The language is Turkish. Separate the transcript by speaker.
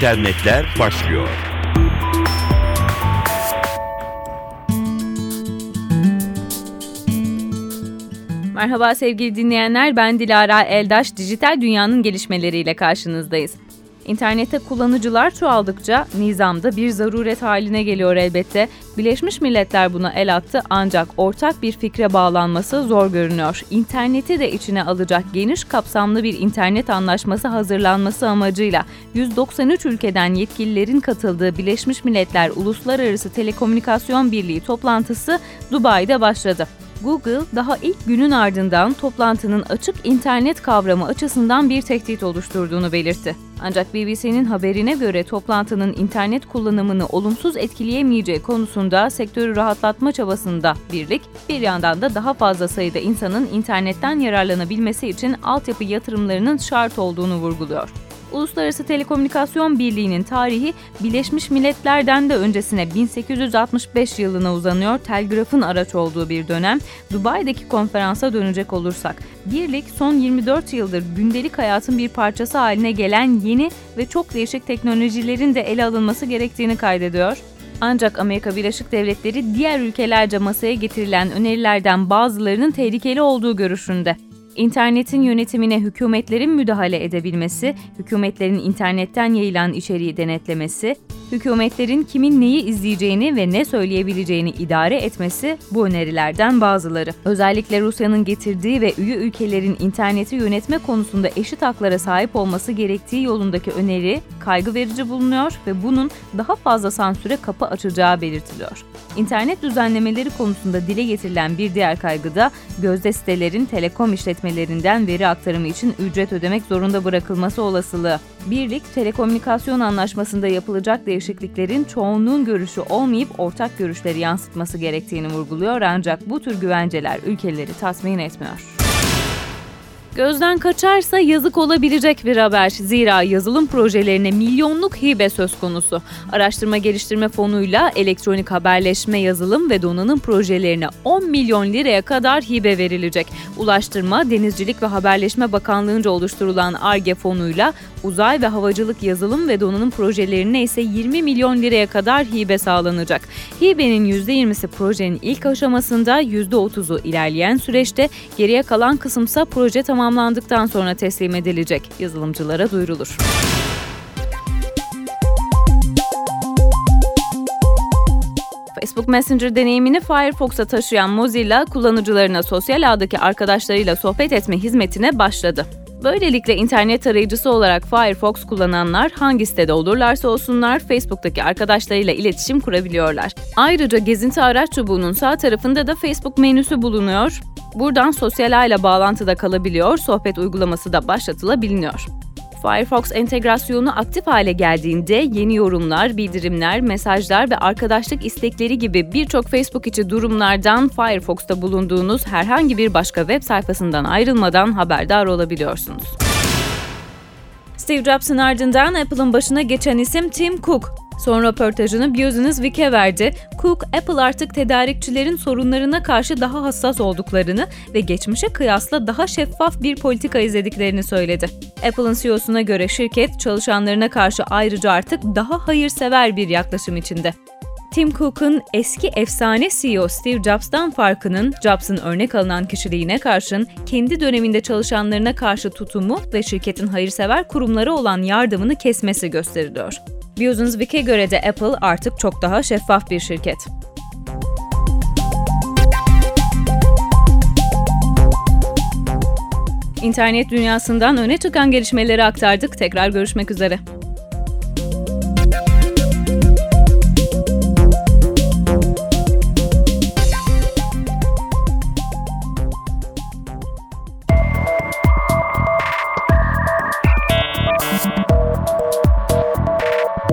Speaker 1: İnternetler başlıyor.
Speaker 2: Merhaba sevgili dinleyenler, ben Dilara Eldaş. Dijital dünyanın gelişmeleriyle karşınızdayız. İnternette kullanıcılar çoğaldıkça nizamda bir zaruret haline geliyor elbette. Birleşmiş Milletler buna el attı ancak ortak bir fikre bağlanması zor görünüyor. İnterneti de içine alacak geniş kapsamlı bir internet anlaşması hazırlanması amacıyla 193 ülkeden yetkililerin katıldığı Birleşmiş Milletler Uluslararası Telekomünikasyon Birliği toplantısı Dubai'de başladı. Google daha ilk günün ardından toplantının açık internet kavramı açısından bir tehdit oluşturduğunu belirtti. Ancak BBC'nin haberine göre toplantının internet kullanımını olumsuz etkileyemeyeceği konusunda sektörü rahatlatma çabasında birlik, bir yandan da daha fazla sayıda insanın internetten yararlanabilmesi için altyapı yatırımlarının şart olduğunu vurguluyor. Uluslararası Telekomünikasyon Birliği'nin tarihi Birleşmiş Milletler'den de öncesine 1865 yılına uzanıyor. Telgrafın araç olduğu bir dönem. Dubai'deki konferansa dönecek olursak, birlik son 24 yıldır gündelik hayatın bir parçası haline gelen yeni ve çok değişik teknolojilerin de ele alınması gerektiğini kaydediyor. Ancak Amerika Birleşik Devletleri diğer ülkelerce masaya getirilen önerilerden bazılarının tehlikeli olduğu görüşünde. İnternetin yönetimine hükümetlerin müdahale edebilmesi, hükümetlerin internetten yayılan içeriği denetlemesi, hükümetlerin kimin neyi izleyeceğini ve ne söyleyebileceğini idare etmesi bu önerilerden bazıları. Özellikle Rusya'nın getirdiği ve üye ülkelerin interneti yönetme konusunda eşit haklara sahip olması gerektiği yolundaki öneri kaygı verici bulunuyor ve bunun daha fazla sansüre kapı açacağı belirtiliyor. İnternet düzenlemeleri konusunda dile getirilen bir diğer kaygı da gözde sitelerin telekom işletmelerinden veri aktarımı için ücret ödemek zorunda bırakılması olasılığı. Birlik, telekomünikasyon anlaşmasında yapılacak değişikliklerin çoğunluğun görüşü olmayıp ortak görüşleri yansıtması gerektiğini vurguluyor ancak bu tür güvenceler ülkeleri tatmin etmiyor. Gözden kaçarsa yazık olabilecek bir haber. Zira yazılım projelerine milyonluk hibe söz konusu. Araştırma Geliştirme Fonu'yla elektronik haberleşme yazılım ve donanım projelerine 10 milyon liraya kadar hibe verilecek. Ulaştırma, Denizcilik ve Haberleşme Bakanlığı'nca oluşturulan ARGE fonuyla uzay ve havacılık yazılım ve donanım projelerine ise 20 milyon liraya kadar hibe sağlanacak. Hibenin %20'si projenin ilk aşamasında, %30'u ilerleyen süreçte, geriye kalan kısımsa proje tamamlanacak tamamlandıktan sonra teslim edilecek. Yazılımcılara duyurulur. Facebook Messenger deneyimini Firefox'a taşıyan Mozilla, kullanıcılarına sosyal ağdaki arkadaşlarıyla sohbet etme hizmetine başladı. Böylelikle internet tarayıcısı olarak Firefox kullananlar hangi sitede olurlarsa olsunlar Facebook'taki arkadaşlarıyla iletişim kurabiliyorlar. Ayrıca gezinti araç çubuğunun sağ tarafında da Facebook menüsü bulunuyor. Buradan sosyal ağ bağlantıda kalabiliyor, sohbet uygulaması da başlatılabiliyor. Firefox entegrasyonu aktif hale geldiğinde yeni yorumlar, bildirimler, mesajlar ve arkadaşlık istekleri gibi birçok Facebook içi durumlardan Firefox'ta bulunduğunuz herhangi bir başka web sayfasından ayrılmadan haberdar olabiliyorsunuz. Steve Jobs'ın ardından Apple'ın başına geçen isim Tim Cook. Son röportajını Business Week'e verdi. Cook, Apple artık tedarikçilerin sorunlarına karşı daha hassas olduklarını ve geçmişe kıyasla daha şeffaf bir politika izlediklerini söyledi. Apple'ın CEO'suna göre şirket çalışanlarına karşı ayrıca artık daha hayırsever bir yaklaşım içinde. Tim Cook'un eski efsane CEO Steve Jobs'tan farkının Jobs'ın örnek alınan kişiliğine karşın kendi döneminde çalışanlarına karşı tutumu ve şirketin hayırsever kurumlara olan yardımını kesmesi gösteriliyor. Business Week'e göre de Apple artık çok daha şeffaf bir şirket. İnternet dünyasından öne çıkan gelişmeleri aktardık. Tekrar görüşmek üzere.